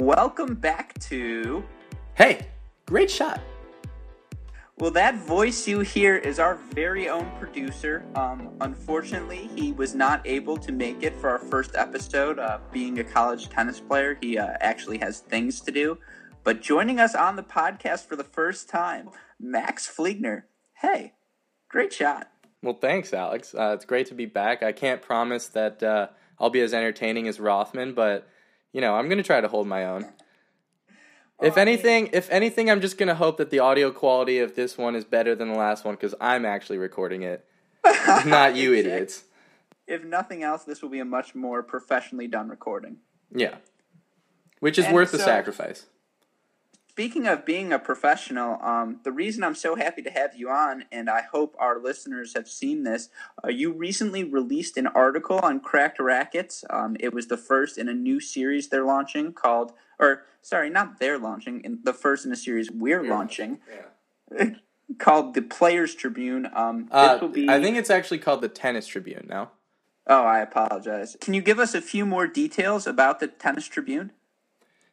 Welcome back to. Hey, great shot. Well, that voice you hear is our very own producer. Um, unfortunately, he was not able to make it for our first episode. Uh, being a college tennis player, he uh, actually has things to do. But joining us on the podcast for the first time, Max Fliegner. Hey, great shot. Well, thanks, Alex. Uh, it's great to be back. I can't promise that uh, I'll be as entertaining as Rothman, but you know, I'm going to try to hold my own. If anything, if anything, I'm just gonna hope that the audio quality of this one is better than the last one because I'm actually recording it, not you idiots. If nothing else, this will be a much more professionally done recording. Yeah, which is And worth the sacrifice. Speaking of being a professional, um, the reason I'm so happy to have you on, and I hope our listeners have seen this, uh, you recently released an article on Cracked Racquets. Um, it was the first in a new series they're launching called, or sorry, not they're launching, in the first in a series we're launching called the Players Tribune. Um, this Uh, will be. I think it's actually called the Tennis Tribune now. Oh, I apologize. Can you give us a few more details about the Tennis Tribune?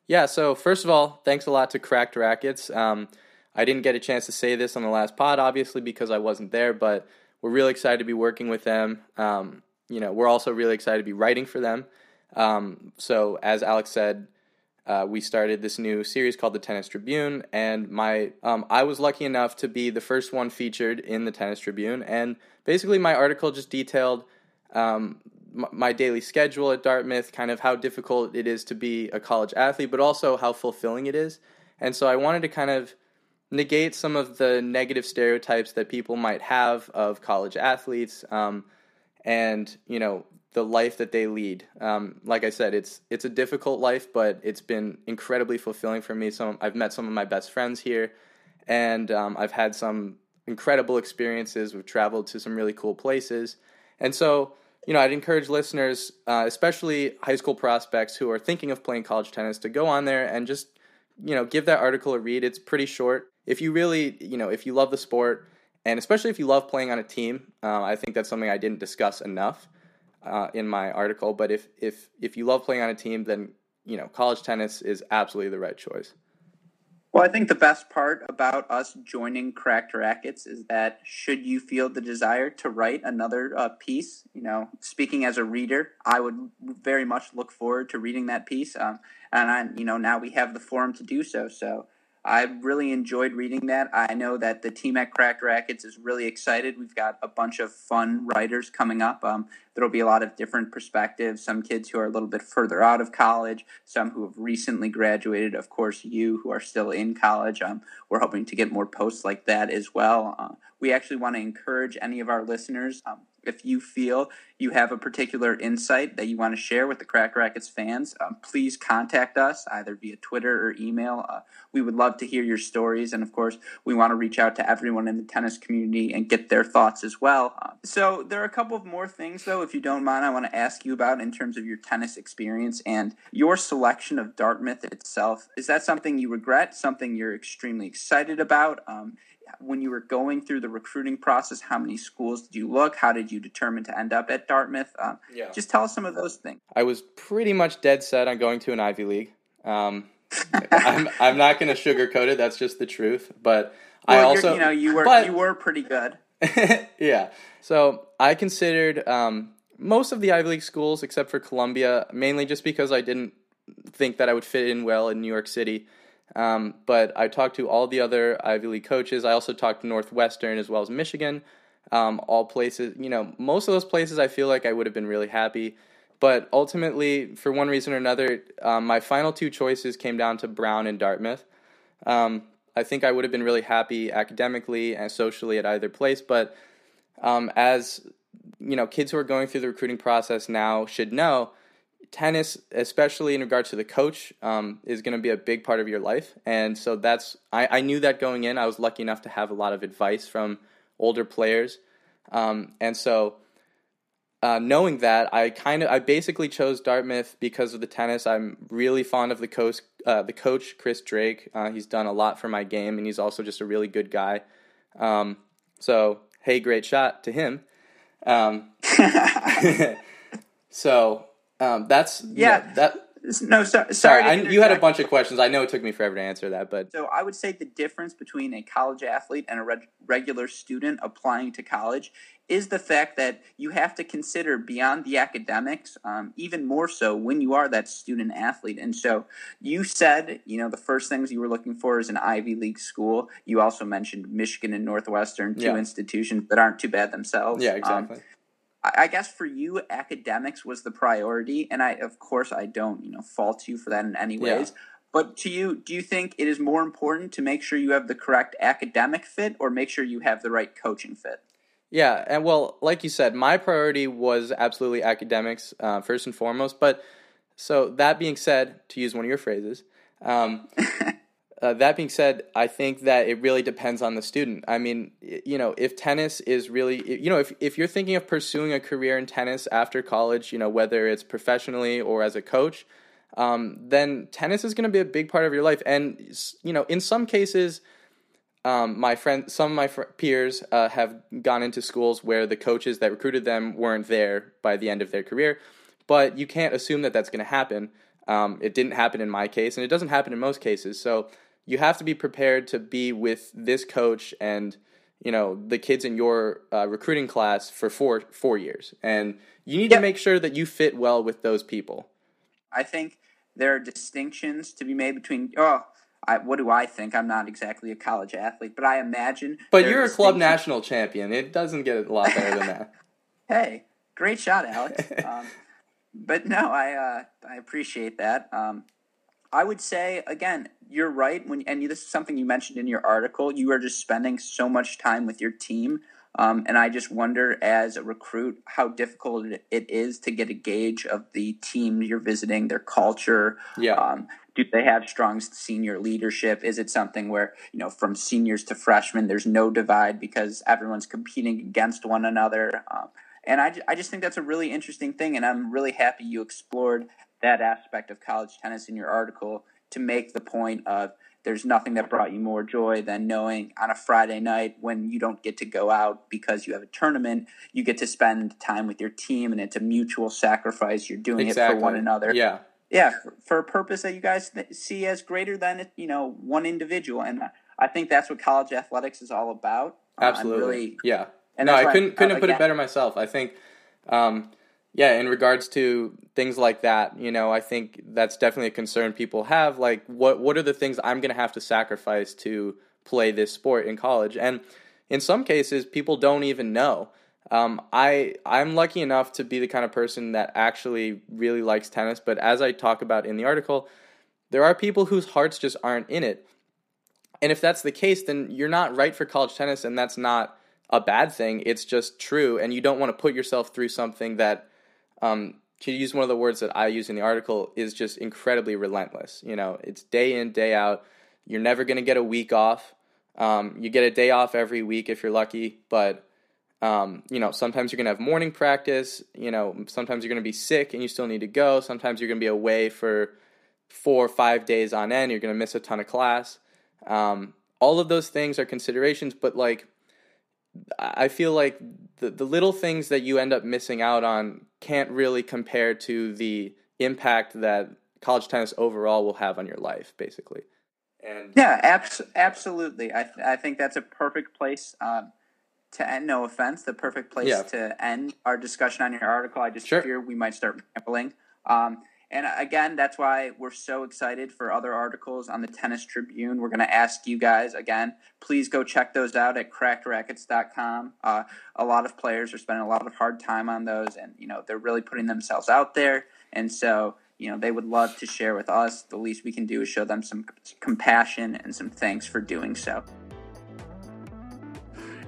Yeah, so first of all, thanks a lot to Cracked Racquets. Um, I didn't get a chance to say this on the last pod, obviously, because I wasn't there, but we're really excited to be working with them. Um, you know, we're also really excited to be writing for them. Um, so, as Alex said, uh, we started this new series called the Tennis Tribune, and my um, I was lucky enough to be the first one featured in the Tennis Tribune, and basically my article just detailed um, my daily schedule at Dartmouth, kind of how difficult it is to be a college athlete, but also how fulfilling it is. And so I wanted to kind of negate some of the negative stereotypes that people might have of college athletes, um, and you know the life that they lead. Um, like I said, it's it's a difficult life, but it's been incredibly fulfilling for me. Some I've met some of my best friends here, and um, I've had some incredible experiences. We've traveled to some really cool places, and so you know I'd encourage listeners, uh, especially high school prospects who are thinking of playing college tennis, to go on there and just you know give that article a read. It's pretty short. If you really you know if you love the sport. And especially if you love playing on a team, uh, I think that's something I didn't discuss enough uh, in my article. But if if if you love playing on a team, then you know college tennis is absolutely the right choice. Well, I think the best part about us joining Cracked Racquets is that should you feel the desire to write another uh, piece, you know, speaking as a reader, I would very much look forward to reading that piece. Um, and I, you know, now we have the forum to do so. So I really enjoyed reading that. I know that the team at Cracked Racquets is really excited. We've got a bunch of fun writers coming up. Um, there'll be a lot of different perspectives. Some kids who are a little bit further out of college, some who have recently graduated. Of course, you who are still in college. Um, we're hoping to get more posts like that as well. Uh, we actually want to encourage any of our listeners. Um, if you feel you have a particular insight that you want to share with the Crack Rackets fans, um, please contact us either via Twitter or email. Uh, we would love to hear your stories, and of course, we want to reach out to everyone in the tennis community and get their thoughts as well. Uh, so, there are a couple of more things, though, if you don't mind, I want to ask you about in terms of your tennis experience and your selection of Dartmouth itself. Is that something you regret? Something you're extremely excited about? Um, when you were going through the recruiting process, how many schools did you look? How did you determine to end up at Dartmouth? Um, Yeah. Just tell us some of those things. I was pretty much dead set on going to an Ivy League. Um, I'm I'm not going to sugarcoat it. That's just the truth. But I also you know, you were but- you were pretty good. yeah. So I considered um, most of the Ivy League schools except for Columbia, mainly just because I didn't think that I would fit in well in New York City. Um, but I talked to all the other Ivy League coaches. I also talked to Northwestern as well as Michigan. Um, all places, you know, most of those places I feel like I would have been really happy. But ultimately, for one reason or another, um, my final two choices came down to Brown and Dartmouth. Um, I think I would have been really happy academically and socially at either place. But um, as you know, kids who are going through the recruiting process now should know, tennis, especially in regards to the coach, um, is going to be a big part of your life. And so that's I, I knew that going in. I was lucky enough to have a lot of advice from older players, um, and so. Uh, knowing that, I kind of I basically chose Dartmouth because of the tennis. I'm really fond of the coach, uh, the coach Chris Drake. Uh, he's done a lot for my game, and he's also just a really good guy. Um, so hey, great shot to him. Um, so um, that's Yeah. that No, so, sorry. Sorry, I, you had a bunch of questions. I know it took me forever to answer that, but So I would say the difference between a college athlete and a reg- regular student applying to college is the fact that you have to consider beyond the academics, um, even more so when you are that student athlete. And so you said, you know, the first things you were looking for is an Ivy League school. You also mentioned Michigan and Northwestern, two Yeah. institutions that aren't too bad themselves. yeah, Um, exactly. I I guess for you, academics was the priority, and I, of course, I don't, you know, fault you for that in any Yeah. ways. But to you, do you think it is more important to make sure you have the correct academic fit, or make sure you have the right coaching fit? Yeah, and well, like you said, my priority was absolutely academics uh, first and foremost. But so that being said, to use one of your phrases, um, uh, that being said, I think that it really depends on the student. I mean, you know, if tennis is really, you know, if if you're thinking of pursuing a career in tennis after college, you know, whether it's professionally or as a coach, um, then tennis is going to be a big part of your life. And you know, in some cases um, my friend, some of my fr- peers uh, have gone into schools where the coaches that recruited them weren't there by the end of their career. But you can't assume that that's going to happen. Um, it didn't happen in my case, and it doesn't happen in most cases. So you have to be prepared to be with this coach and you know the kids in your uh, recruiting class for four four years, and you need Yep. to make sure that you fit well with those people. I think there are distinctions to be made between. Oh, I, what do I think? I'm not exactly a college athlete, but I imagine. But you're a club national champion. It doesn't get a lot better than that. Hey, great shot, Alex. um, but no, I uh, I appreciate that. Um, I would say again, you're right. When and this is something you mentioned in your article, you are just spending so much time with your team, um, and I just wonder, as a recruit, how difficult it- is to get a gauge of the team you're visiting, their culture. Yeah. Um, do they have strong senior leadership? Is it something where you know, from seniors to freshmen, there's no divide because everyone's competing against one another? Um, and I, I just think that's a really interesting thing, and I'm really happy you explored that aspect of college tennis in your article to make the point of there's nothing that brought you more joy than knowing on a Friday night when you don't get to go out because you have a tournament, you get to spend time with your team, and it's a mutual sacrifice. You're doing exactly. it for one another Yeah. yeah for, for a purpose that you guys th- see as greater than you know one individual and i think that's what college athletics is all about Absolutely. really, yeah. and no, I couldn't couldn't uh, have put it better myself. I think, um, yeah, in regards to things like that, you know, I think that's definitely a concern people have. Like, what what are the things I'm going to have to sacrifice to play this sport in college? And in some cases, people don't even know. Um, I I'm lucky enough to be the kind of person that actually really likes tennis. But as I talk about in the article, there are people whose hearts just aren't in it. And if that's the case, then you're not right for college tennis, and that's not a bad thing. It's just true, and you don't want to put yourself through something that, um, to use one of the words that I use in the article, is just incredibly relentless. You know, it's day in, day out. You're never going to get a week off. Um, you get a day off every week if you're lucky, but um, you know, sometimes you're going to have morning practice. You know, sometimes you're going to be sick and you still need to go. Sometimes you're going to be away for four or five days on end. You're going to miss a ton of class. Um, all of those things are considerations, but like, I feel like the, the little things that you end up missing out on can't really compare to the impact that college tennis overall will have on your life, basically. And yeah abs- absolutely I, th- I think that's a perfect place um, to end no offense the perfect place Yeah. to end our discussion on your article i just Sure. fear we might start rambling um, and again that's why we're so excited for other articles on the tennis tribune. We're going to ask you guys again please go check those out at crackrackets.com uh, a lot of players are spending a lot of hard time on those and you know they're really putting themselves out there. And so you know they would love to share with us. The least we can do is show them some compassion and some thanks for doing so.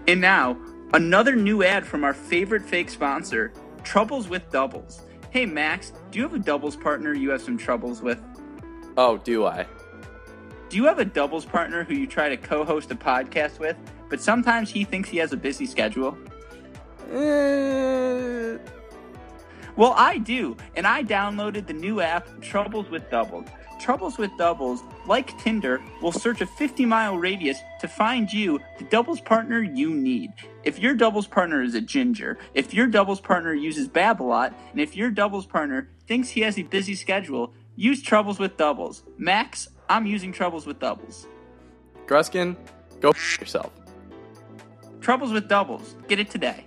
And now another new ad from our favorite fake sponsor troubles with doubles hey max do you have a doubles partner you have some troubles with oh, do I? do you have a doubles partner who you try to co-host a podcast with but sometimes he thinks he has a busy schedule Eh, Well, I do, and I downloaded the new app Troubles with Doubles. Troubles with Doubles, like Tinder, will search a 50 mile radius to find you the doubles partner you need. If your doubles partner is a ginger, if your doubles partner uses Babolat, and if your doubles partner thinks he has a busy schedule, use troubles with doubles. Max, I'm using troubles with doubles. Gruskin, go f- yourself. Troubles with doubles. Get it today.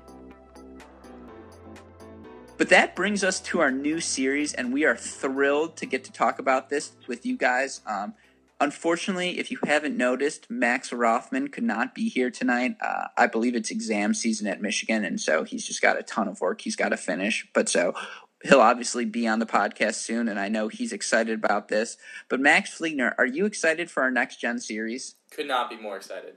But that brings us to our new series, and we are thrilled to get to talk about this with you guys. Um, unfortunately, if you haven't noticed, Max Rothman could not be here tonight. Uh, I believe it's exam season at Michigan, and so he's just got a ton of work he's got to finish. But so he'll obviously be on the podcast soon, and I know he's excited about this. But Max Fliegner, are you excited for our next gen series? Could not be more excited.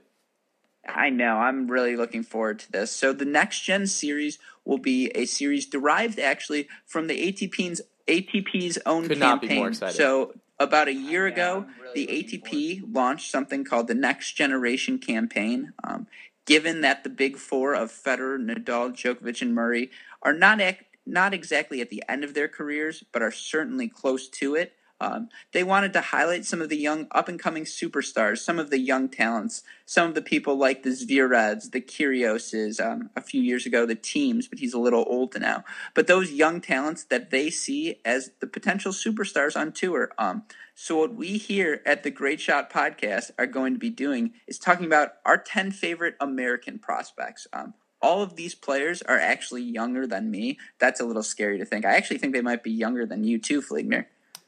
I know. I'm really looking forward to this. So the next gen series will be a series derived actually from the ATP's ATP's own Could campaign. not be more excited. So about a year know, ago, really the looking ATP launched something called the Next Generation Campaign. Um, given that the big four of Federer, Nadal, Djokovic, and Murray are not ac- not exactly at the end of their careers, but are certainly close to it. Um, they wanted to highlight some of the young up and coming superstars, some of the young talents, some of the people like the Zverevs, the Kyrgioses, um, a few years ago, the Thiems, but he's a little old now. But those young talents that they see as the potential superstars on tour. Um, so what we here at the Great Shot Podcast are going to be doing is talking about our 10 favorite American prospects. Um, all of these players are actually younger than me. That's a little scary to think. I actually think they might be younger than you too, Fliegner.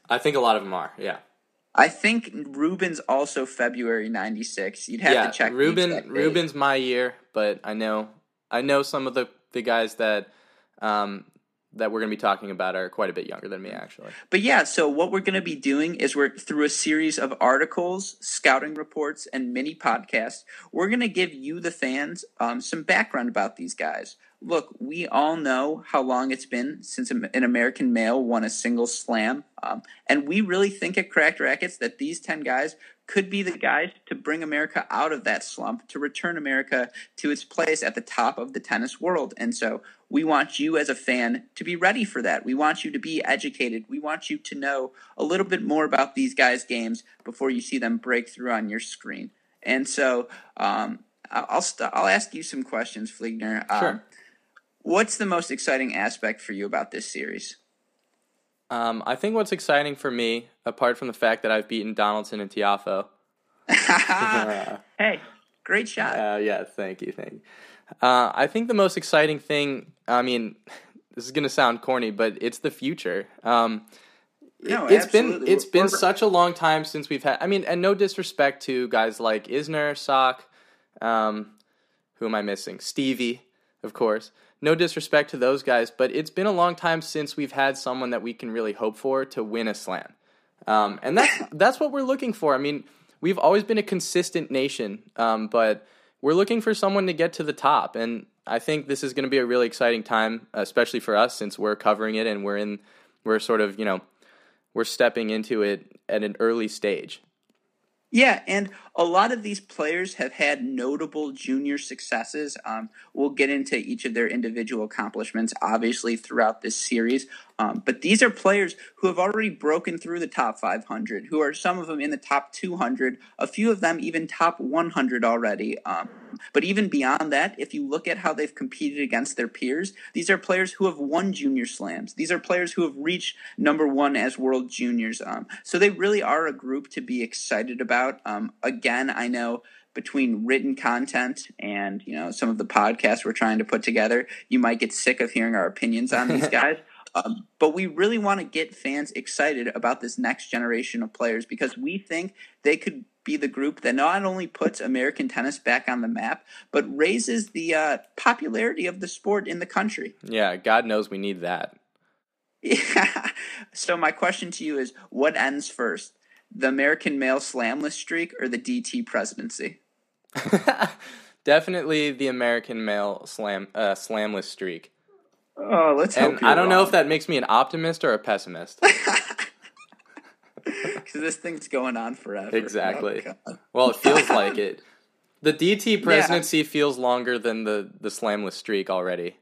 I think a lot of them are. Yeah. I think Ruben's also February '96. You'd have yeah. to check. Ruben. Ruben's my year, but I know. I know some of the the guys that um, that we're going to be talking about are quite a bit younger than me, actually. But yeah, so what we're going to be doing is we're through a series of articles, scouting reports, and mini podcasts. We're going to give you, the fans, um, some background about these guys. Look, we all know how long it's been since an American male won a single slam. Um, and we really think at Cracked Racquets that these 10 guys could be the guys to bring America out of that slump, to return America to its place at the top of the tennis world. And so we want you as a fan to be ready for that. We want you to be educated. We want you to know a little bit more about these guys' games before you see them break through on your screen. And so um, I- I'll, st- I'll ask you some questions, Fliegner. Um, Sure. What's the most exciting aspect for you about this series? Um, I think what's exciting for me, apart from the fact that I've beaten Donaldson and Tiafoe. hey, great shot. Uh, yeah, thank you, thank you. Uh, I think the most exciting thing, I mean, this is gonna sound corny, but it's the future. Um, No, has been absolutely. it's been We're- such a long time since we've had. I mean, and no disrespect to guys like Isner, Sock, um, who am I missing? Stevie, of course. No disrespect to those guys, but it's been a long time since we've had someone that we can really hope for to win a slam. Um, and that's that's what we're looking for. I mean, we've always been a consistent nation, um, but we're looking for someone to get to the top. And I think this is going to be a really exciting time, especially for us since we're covering it and we're in we're sort of you know we're stepping into it at an early stage. Yeah, and a lot of these players have had notable junior successes. Um, we'll get into each of their individual accomplishments, obviously, throughout this series. Um, but these are players who have already broken through the top 500, who are some of them in the top 200, a few of them even top 100 already. Um, but even beyond that, if you look at how they've competed against their peers, these are players who have won junior slams. These are players who have reached number one as world juniors. Um, so they really are a group to be excited about. Um, again, I know between written content and you know some of the podcasts we're trying to put together, you might get sick of hearing our opinions on these guys. Um, but we really want to get fans excited about this next generation of players because we think they could be the group that not only puts American tennis back on the map, but raises the uh, popularity of the sport in the country. Yeah, God knows we need that. Yeah. So my question to you is, what ends first, the American male slamless streak or the DT presidency? Definitely the American male slam uh, slamless streak. Oh, let's hope. And I don't know if that makes me an optimist or a pessimist. because this thing's going on forever. Exactly. Oh, Well, it feels like it. The DT presidency feels longer than the the slamless streak already.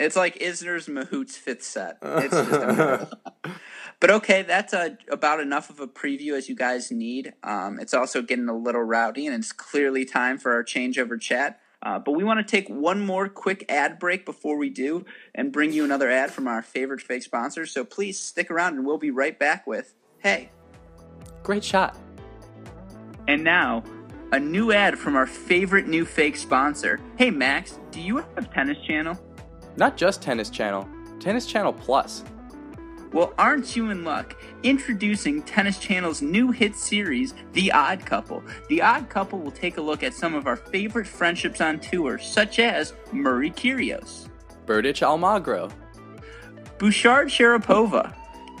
It's like Isner's Mahut's fifth set. It's just. But okay, that's uh, about enough of a preview as you guys need. Um, it's also getting a little rowdy, and it's clearly time for our changeover chat. Uh, but we want to take one more quick ad break before we do and bring you another ad from our favorite fake sponsors. So please stick around, and we'll be right back with Hey. Great shot. And now, a new ad from our favorite new fake sponsor. Hey Max, do you have Tennis Channel? Not just Tennis Channel, Tennis Channel Plus. Well, aren't you in luck? Introducing Tennis Channel's new hit series, The Odd Couple. The Odd Couple will take a look at some of our favorite friendships on tour, such as Murray Kyrgios, Berdych Almagro, Bouchard Sharapova,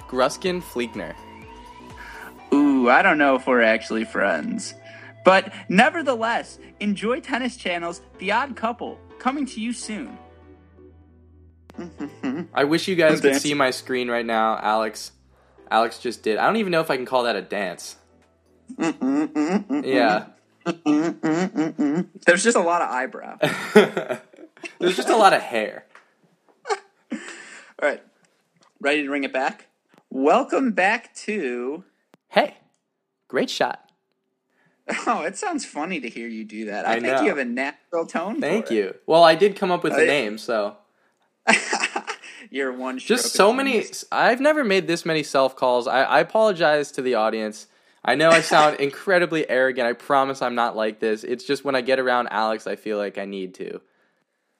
Gruskin Fliegner. Ooh, I don't know if we're actually friends. But nevertheless, enjoy Tennis Channel's The Odd Couple, coming to you soon. I wish you guys could see my screen right now, Alex. Alex just did. I don't even know if I can call that a dance. Mm-hmm. yeah. There's just a lot of eyebrow. There's just a lot of hair. All right. Ready to ring it back? Welcome back to. Hey, great shot. Oh, it sounds funny to hear you do that. I, I think know. you have a natural tone. Thank for it. you. Well, I did come up with the I- name, so You're one. just so many. I've never made this many self calls. I, I apologize to the audience. I know I sound incredibly arrogant. I promise I'm not like this. It's just when I get around Alex, I feel like I need to.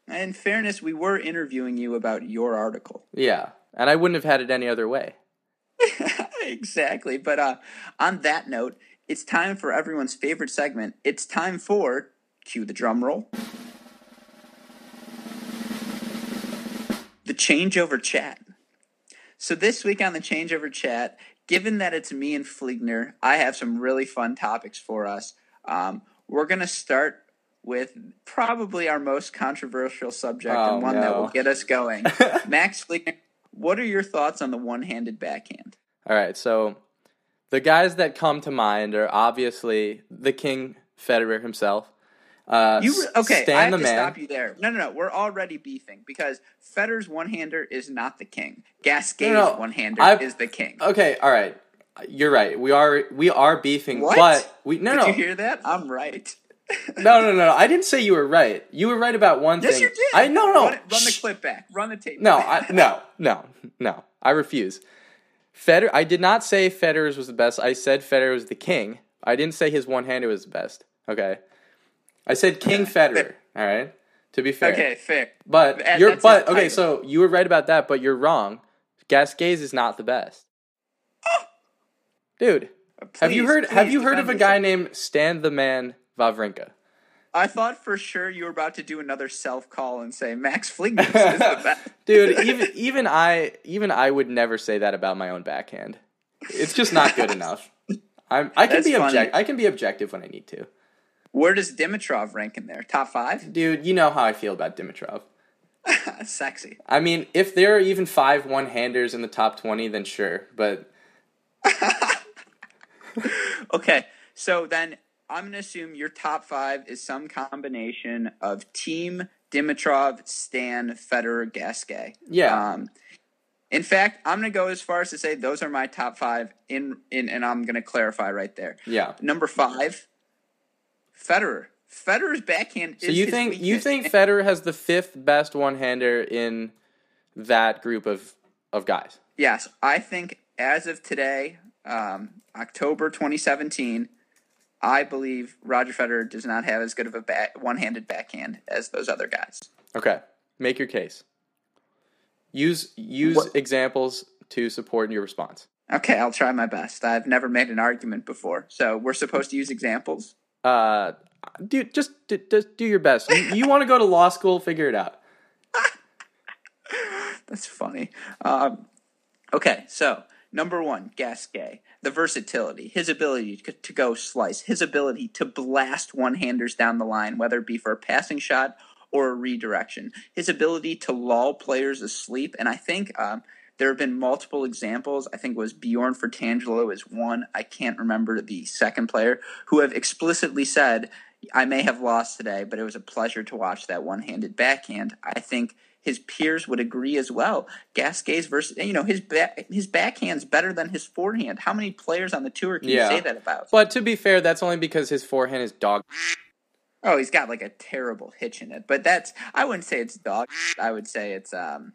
In fairness, we were interviewing you about your article. Yeah, and I wouldn't have had it any other way. exactly. But uh, on that note, it's time for everyone's favorite segment. It's time for cue the drum roll. Changeover chat. So this week on the changeover chat, given that it's me and Fliegner, I have some really fun topics for us. Um, we're gonna start with probably our most controversial subject Oh, and one that will get us going. Max Fliegner, what are your thoughts on the one-handed backhand? All right, so the guys that come to mind are obviously the King Federer himself. Uh, You re- okay? Stan I have the to man. stop you there. No, no, no. We're already beefing because Federer's one-hander is not the king. Gasquet's No, no, one-hander I've- is the king. Okay, all right. You're right. We are we are beefing, What? but we no Did no you hear that? I'm right. no no no no. I didn't say you were right. You were right about one yes, thing. you did. I no no. Run, it- run the clip back. Run the tape. No, back. I, no, no, no. I refuse. Federer. I did not say Federer's was the best. I said Federer was the king. I didn't say his one-hander was the best. Okay. I said King Federer. All right. To be fair. Okay, fair. But That- you're but okay. So you were right about that, but you're wrong. Gasquet's is not the best. Dude, uh, have you heard? have you heard of a guy named Stan the Man Wawrinka? I thought for sure you were about to do another self call and say Max Fliegner is the best. Dude, even even I even I would never say that about my own backhand. It's just not good enough. I'm I can That's be object I can be objective when I need to. Where does Dimitrov rank in there? Top five? Dude, you know how I feel about Dimitrov. Sexy. I mean, if there are even five one-handers in the top 20, then sure, but Okay, so then I'm going to assume your top five is some combination of Thiem Dimitrov, Stan, Federer, Gasquet. yeah. Um, in fact, I'm going to go as far as to say those are my top five. In in, and I'm going to clarify right there. yeah. Number five, Federer. Federer's backhand. So you think you think Federer has the fifth best one-hander in that group of of guys? Yes, I think as of today, um, October 2017, I believe Roger Federer does not have as good of a back, one-handed backhand as those other guys. Okay, make your case. Use use What- examples to support your response. Okay, I'll try my best. I've never made an argument before, so we're supposed to use examples. Uh, dude, just d- just do your best. You, you want to go to law school? Figure it out. That's funny. Um, okay, so number one, Gasquet. The versatility, his ability to, to go slice, his ability to blast one handers down the line, whether it be for a passing shot or a redirection, his ability to lull players asleep. And I think um, there have been multiple examples. I think it was Bjorn Fratangelo is one. I can't remember the second player who have explicitly said, I may have lost today, but it was a pleasure to watch that one handed backhand. I think his peers would agree as well. Gasquet's versus you know his back his backhand's better than his forehand. How many players on the tour can Yeah. you say that about? But to be fair, that's only because his forehand is dog. Oh, he's got like a terrible hitch in it. But that's I wouldn't say it's dog. I would say it's um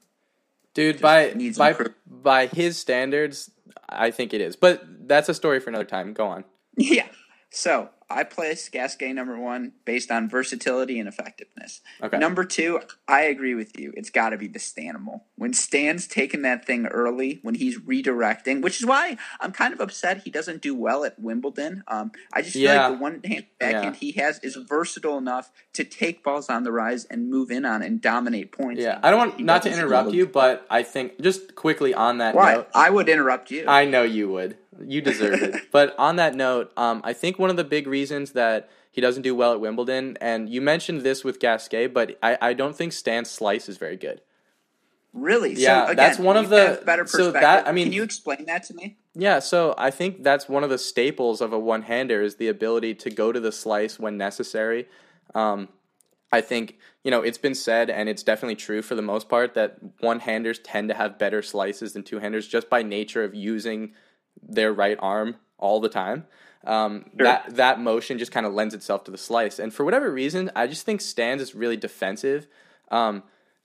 Dude, by by by his standards, I think it is. But that's a story for another time. Go on. Yeah. So I place Gasquet number one based on versatility and effectiveness. Okay. Number two, I agree with you. It's got to be the Stanimal. When Stan's taking that thing early, when he's redirecting, which is why I'm kind of upset he doesn't do well at Wimbledon. Um, I just feel yeah. like the one hand backhand yeah. he has is versatile enough to take balls on the rise and move in on and dominate points. Yeah, I don't want not to interrupt you, but I think just quickly on that Why? note, I would interrupt you. I know you would. You deserve it. But on that note, um, I think one of the big reasons that he doesn't do well at Wimbledon, and you mentioned this with Gasquet, but I, I don't think Stan's slice is very good. Really? Yeah, so, again, that's one of the better. So that I mean, can you explain that to me? Yeah, so I think that's one of the staples of a one-hander is the ability to go to the slice when necessary. Um, I think you know it's been said, and it's definitely true for the most part that one-handers tend to have better slices than two-handers just by nature of using their right arm all the time. Um, sure. That that motion just kind of lends itself to the slice, and for whatever reason, I just think Stans is really defensive. Um,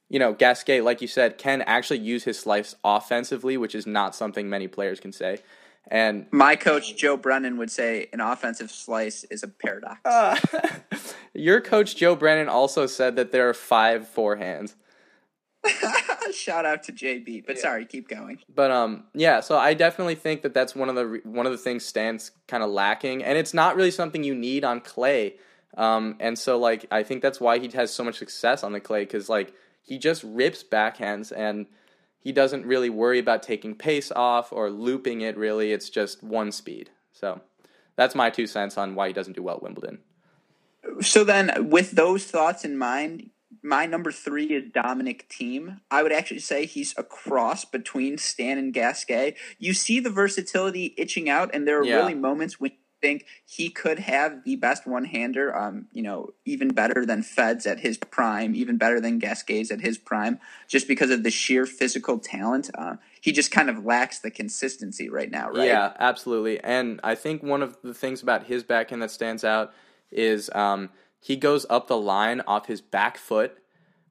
you know, Gasquet, like you said, can actually use his slice offensively, which is not something many players can say. And my coach Joe Brennan would say an offensive slice is a paradox. Uh, your coach Joe Brennan also said that there are five forehands. Shout out to JB, but yeah. sorry, keep going. But um, yeah. So I definitely think that that's one of the one of the things Stan's kind of lacking, and it's not really something you need on clay. Um, and so like I think that's why he has so much success on the clay because like he just rips backhands and he doesn't really worry about taking pace off or looping it. Really, it's just one speed. So that's my two cents on why he doesn't do well at Wimbledon. So then, with those thoughts in mind, my number three is Dominic Thiem. I would actually say he's a cross between Stan and Gasquet. You see the versatility itching out, and there are yeah. really moments when you think he could have the best one hander, um, you know, even better than Feds at his prime, even better than Gasquet's at his prime, just because of the sheer physical talent. Uh, he just kind of lacks the consistency right now, right? Yeah, absolutely. And I think one of the things about his backhand that stands out is. Um, he goes up the line off his back foot,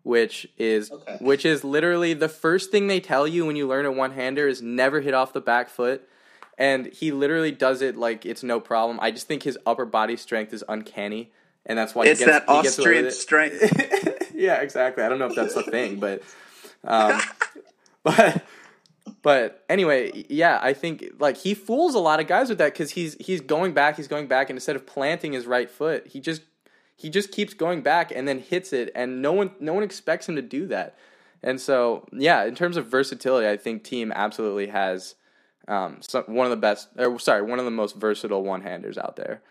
which is okay. which is literally the first thing they tell you when you learn a one hander is never hit off the back foot. And he literally does it like it's no problem. I just think his upper body strength is uncanny, and that's why it's he gets, that Austrian strength. yeah, exactly. I don't know if that's a thing, but um, but but anyway, yeah, I think like he fools a lot of guys with that because he's he's going back, he's going back, and instead of planting his right foot, he just he just keeps going back and then hits it, and no one no one expects him to do that. And so, yeah, in terms of versatility, I think Thiem absolutely has um, some, one of the best, or sorry, one of the most versatile one handers out there.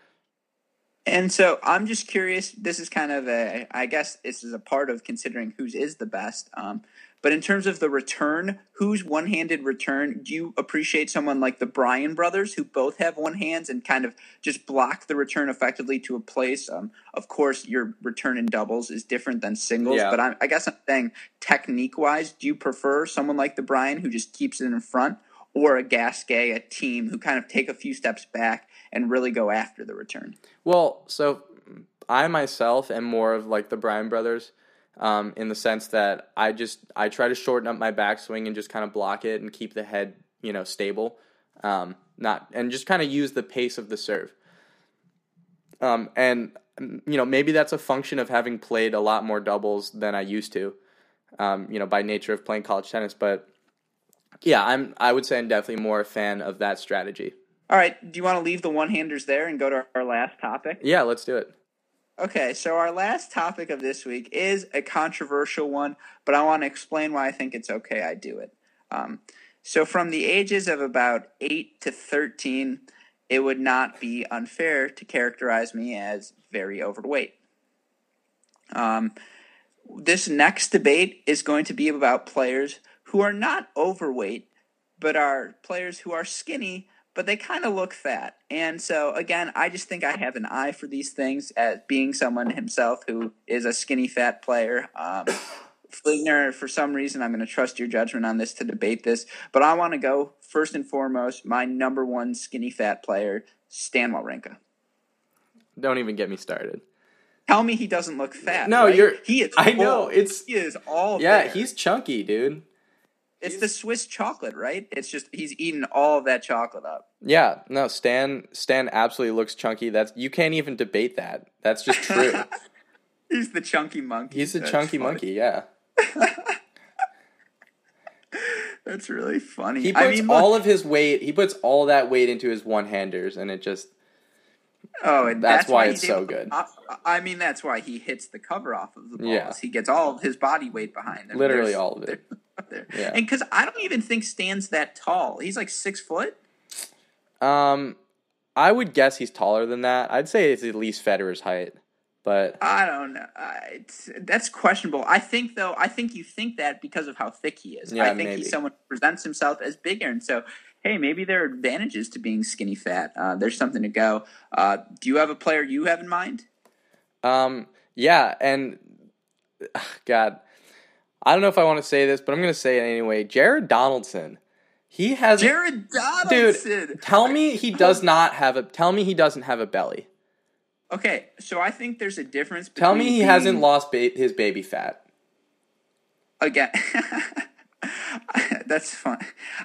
And so I'm just curious. This is kind of a, I guess this is a part of considering whose is the best. Um, but in terms of the return, whose one handed return, do you appreciate someone like the Bryan brothers who both have one hands and kind of just block the return effectively to a place? Um, of course, your return in doubles is different than singles, yeah. but I, I guess I'm saying technique wise, do you prefer someone like the Bryan who just keeps it in front or a Gasquet, a Thiem who kind of take a few steps back and really go after the return? Well, so I myself am more of like the Bryan brothers um, in the sense that I just I try to shorten up my backswing and just kind of block it and keep the head you know stable, um, not and just kind of use the pace of the serve. Um, and you know maybe that's a function of having played a lot more doubles than I used to, um, you know by nature of playing college tennis. But yeah, I'm I would say I'm definitely more a fan of that strategy. All right, do you want to leave the one handers there and go to our last topic? Yeah, let's do it. Okay, so our last topic of this week is a controversial one, but I want to explain why I think it's okay I do it. Um, so, from the ages of about 8 to 13, it would not be unfair to characterize me as very overweight. Um, this next debate is going to be about players who are not overweight, but are players who are skinny but they kind of look fat. And so, again, I just think I have an eye for these things as being someone himself who is a skinny fat player. Um, Fliegner, for some reason, I'm going to trust your judgment on this to debate this, but I want to go first and foremost. My number one skinny fat player, Stan Wawrinka. Don't even get me started. Tell me he doesn't look fat. No, right? you're. He is. I know it's. He is all. Yeah, there. he's chunky, dude. It's He's- the Swiss chocolate, right? It's just he's eating all of that chocolate up. Yeah, no, Stan Stan absolutely looks chunky. That's you can't even debate that. That's just true. he's the chunky monkey. He's a That's chunky funny. monkey, yeah. That's really funny. He puts I mean, look, all of his weight, he puts all that weight into his one-handers and it just oh, and that's why he's it's so good. I, I mean, that's why he hits the cover off of the balls. Yeah. He gets all of his body weight behind them. literally There's- all of it. Up there. Yeah. And because I don't even think Stan's that tall. He's like six foot. Um I would guess he's taller than that. I'd say it's at least Federer's height. But I don't know. I, it's, that's questionable. I think though. I think you think that because of how thick he is. Yeah, I think maybe. he's someone who presents himself as bigger, and so hey, maybe there are advantages to being skinny fat. Uh, there's something to go. Uh, do you have a player you have in mind? Um, yeah, and God, I don't know if I want to say this, but I'm going to say it anyway. Jared Donaldson, he has. Jared Donaldson. dude, tell me he does not have a. Tell me he doesn't have a belly. Okay, so I think there's a difference. Tell me he hasn't lost ba- his baby fat. again. that's fun.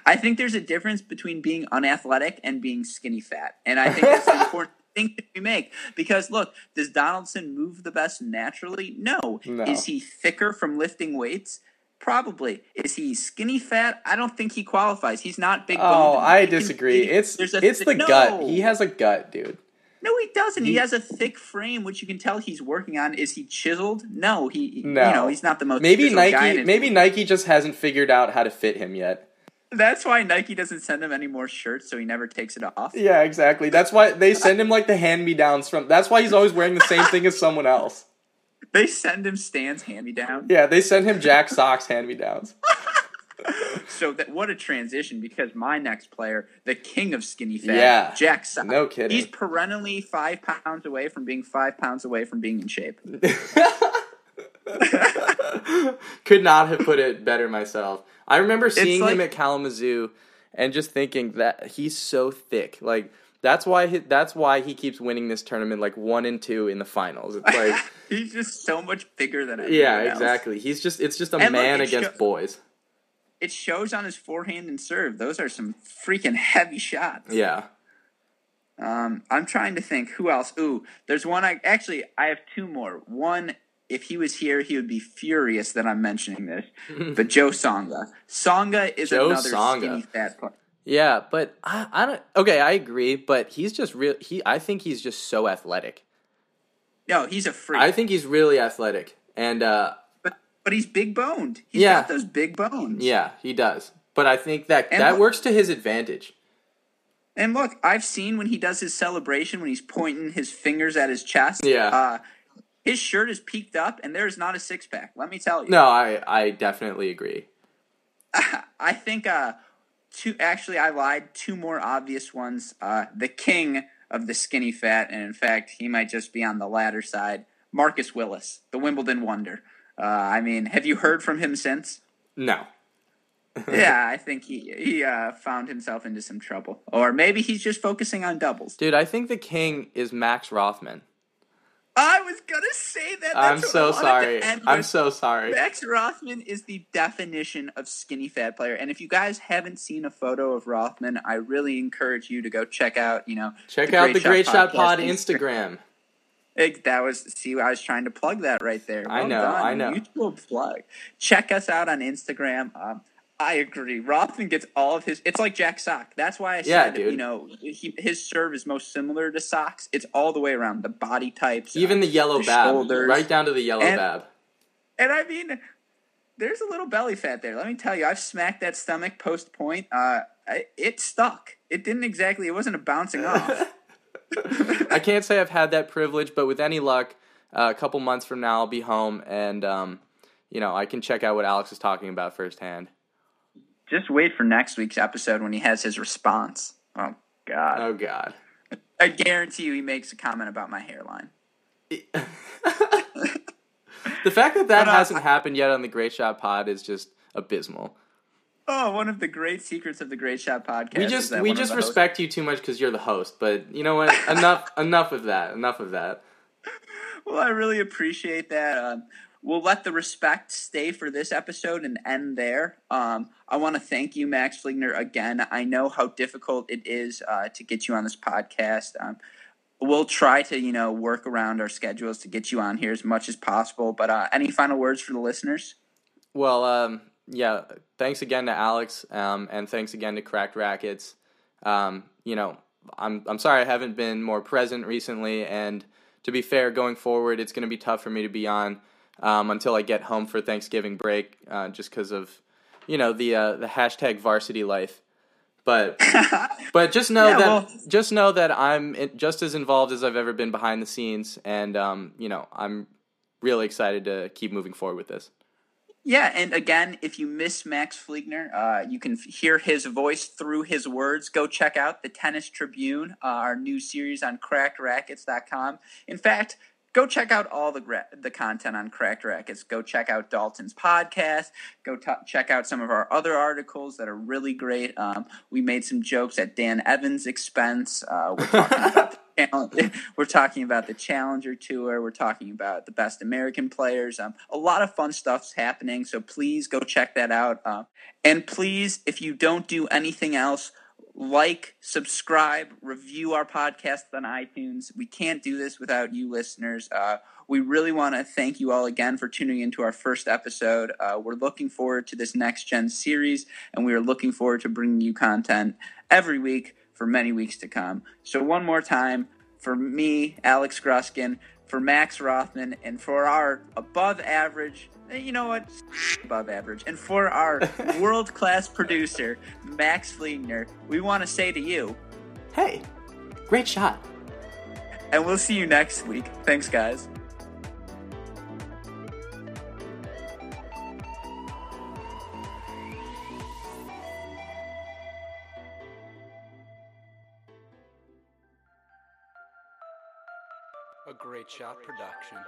I think there's a difference between being unathletic and being skinny fat, and I think that's important that we make. Because look, does Donaldson move the best naturally? No. No. Is he thicker from lifting weights? Probably. Is he skinny fat? I don't think he qualifies. He's not big. Oh, I He can- disagree. he- It's a it's the no. gut. He has a gut, dude. No, he doesn't. He, He- has a thick frame, which you can tell he's working on. Is he chiseled? No, he. No. You know, he's not the most. Maybe chiseled guy in Nike. Maybe Nike just hasn't figured out how to fit him yet. That's why Nike doesn't send him any more shirts, so he never takes it off. Yeah, exactly. That's why they send him like the hand me downs from. That's why he's always wearing the same thing as someone else. They send him Stan's hand me down. Yeah, they send him Jack Socks hand me downs. So that what a transition because my next player, the king of skinny fat, Yeah. Jack Sock. No kidding. He's perennially five pounds away from being five pounds away from being in shape. Could not have put it better myself. I remember seeing like- him at Kalamazoo and just thinking that he's so thick. Like that's why he, that's why he keeps winning this tournament like one and two in the finals. It's like He's just so much bigger than anyone yeah, else. exactly. He's just it's just a And man against boys. It shows on his forehand and serve. Those are some freaking heavy shots. Yeah. Um, I'm trying to think who else. Ooh, there's one. I actually I have two more. One, if he was here, he would be furious that I'm mentioning this. but Jo Tsonga. Tsonga is Joe another Tsonga. skinny fat player. Yeah, but I, I don't. Okay, I agree, but he's just real. He, I think he's just so athletic. No, he's a freak. I think he's really athletic, and uh, but but he's big boned. He's Yeah. got those big bones. yeah, he does. But I think that And that look- works to his advantage. And look, I've seen when he does his celebration when he's pointing his fingers at his chest. Yeah. Uh, his shirt is peaked up, and there is not a six pack. Let me tell you. No, I, I definitely agree. I think uh two actually I lied, two more obvious ones. Uh the king of the skinny fat, and in fact he might just be on the latter side. Marcus Willis, the Wimbledon wonder. Uh I mean, have you heard from him since? No. yeah, I think he he uh found himself into some trouble. Or maybe he's just focusing on doubles. Dude, I think the king is Max Rothman. I was gonna say that. I'm That's what I so sorry. I'm so sorry. Max Rothman is the definition of skinny fat player. And if you guys haven't seen a photo of Rothman, I really encourage you to go check out, you know, Check out the Great Shot Pod Podcast Instagram. Ex- That was see, I was trying to plug that right there. I know, done. I know. Mutual plug. Check us out on Instagram. Um, I agree. Rothman gets all of his. It's like Jack Sock. That's why I said, Yeah, dude. you know, he, his serve is most similar to Sock's. It's all the way around. The body types, Even the yellow the bab. shoulders. Right down to the yellow And- bab. And I mean, there's a little belly fat there. Let me tell you, I've smacked that stomach post point. Uh, I, it stuck. It didn't exactly. It wasn't a bouncing off. I can't say I've had that privilege, but with any luck, uh, a couple months from now, I'll be home and, um, you know, I can check out what Alex is talking about firsthand. Just wait for next week's episode when he has his response. Oh God! Oh, God. I guarantee you, he makes a comment about my hairline. The fact that that But, uh, hasn't happened yet on the Great Shot Pod is just abysmal. Oh, one of the great secrets of the Great Shot podcast. We just we just the hosts- respect you too much because you're the host. But you know what? enough enough of that. Enough of that. Well, I really appreciate that. Um, we'll let the respect stay for this episode and end there. Um, I want to thank you, Max Fliegner, again. I know how difficult it is uh, to get you on this podcast. Um, we'll try to you know work around our schedules to get you on here as much as possible. But uh, any final words for the listeners? Well, um, yeah. Thanks again to Alex, um, and thanks again to Cracked Racquets. Um, you know, I'm I'm sorry I haven't been more present recently, and to be fair, going forward, it's going to be tough for me to be on um, until I get home for Thanksgiving break, uh, just because of you know the uh, the hashtag varsity life. But but just know yeah, that well, just know that I'm just as involved as I've ever been behind the scenes, and um, you know I'm really excited to keep moving forward with this. Yeah, and again, if you miss Max Fliegner, uh, you can hear his voice through his words. Go check out the Tennis Tribune, uh, our new series on crackedracquets.com. In fact, go check out all the gra- the content on Cracked Racquets. Go check out Dalton's podcast. Go t- check out some of our other articles that are really great. Um, we made some jokes at Dan Evans' expense. Uh, we're talking about we're talking about the Challenger Tour. We're talking about the best American players. Um, a lot of fun stuff's happening, so please go check that out. Uh, and please, if you don't do anything else, like, subscribe, review our podcast on iTunes. We can't do this without you listeners. Uh, we really want to thank you all again for tuning into our first episode. Uh, we're looking forward to this next gen series, and we are looking forward to bringing you content every week for many weeks to come. So, one more time, for me, Alex Gruskin, for Max Rothman, and for our above average, you know what, above average, and for our world class producer, Max Fliegner, we want to say to you, hey, great shot. And we'll see you next week. Thanks, guys. a great shot production.